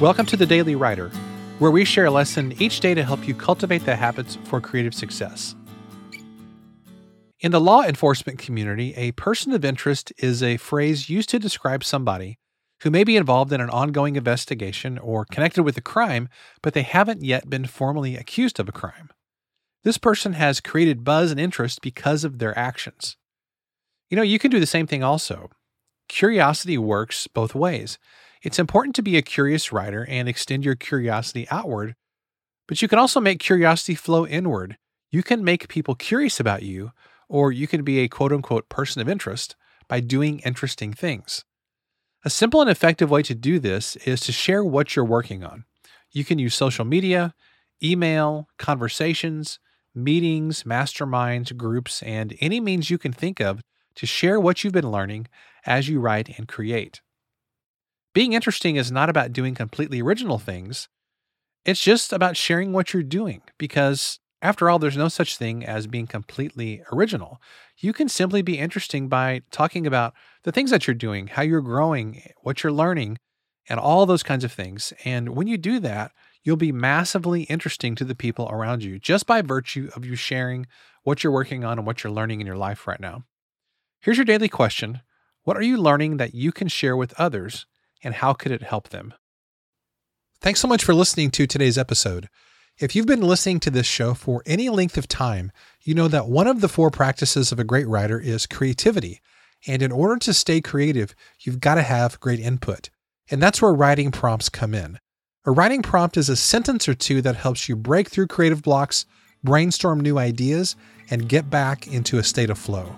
Welcome to the Daily Writer, where we share a lesson each day to help you cultivate the habits for creative success. In the law enforcement community, a person of interest is a phrase used to describe somebody who may be involved in an ongoing investigation or connected with a crime, but they haven't yet been formally accused of a crime. This person has created buzz and interest because of their actions. You know, you can do the same thing also. Curiosity works both ways. It's important to be a curious writer and extend your curiosity outward, but you can also make curiosity flow inward. You can make people curious about you, or you can be a quote unquote person of interest by doing interesting things. A simple and effective way to do this is to share what you're working on. You can use social media, email, conversations, meetings, masterminds, groups, and any means you can think of to share what you've been learning as you write and create. Being interesting is not about doing completely original things. It's just about sharing what you're doing because, after all, there's no such thing as being completely original. You can simply be interesting by talking about the things that you're doing, how you're growing, what you're learning, and all those kinds of things. And when you do that, you'll be massively interesting to the people around you just by virtue of you sharing what you're working on and what you're learning in your life right now. Here's your daily question What are you learning that you can share with others and how could it help them? Thanks so much for listening to today's episode. If you've been listening to this show for any length of time, you know that one of the four practices of a great writer is creativity. And in order to stay creative, you've got to have great input. And that's where writing prompts come in. A writing prompt is a sentence or two that helps you break through creative blocks, brainstorm new ideas, and get back into a state of flow.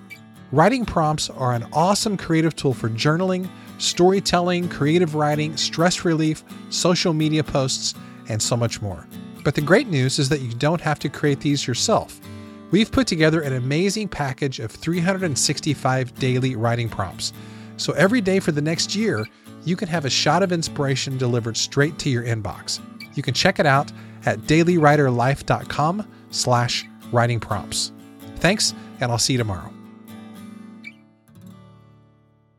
Writing prompts are an awesome creative tool for journaling, storytelling, creative writing, stress relief, social media posts, and so much more. But the great news is that you don't have to create these yourself. We've put together an amazing package of 365 daily writing prompts. So every day for the next year, you can have a shot of inspiration delivered straight to your inbox. You can check it out at dailywriterlife.com slash writing prompts. Thanks, and I'll see you tomorrow.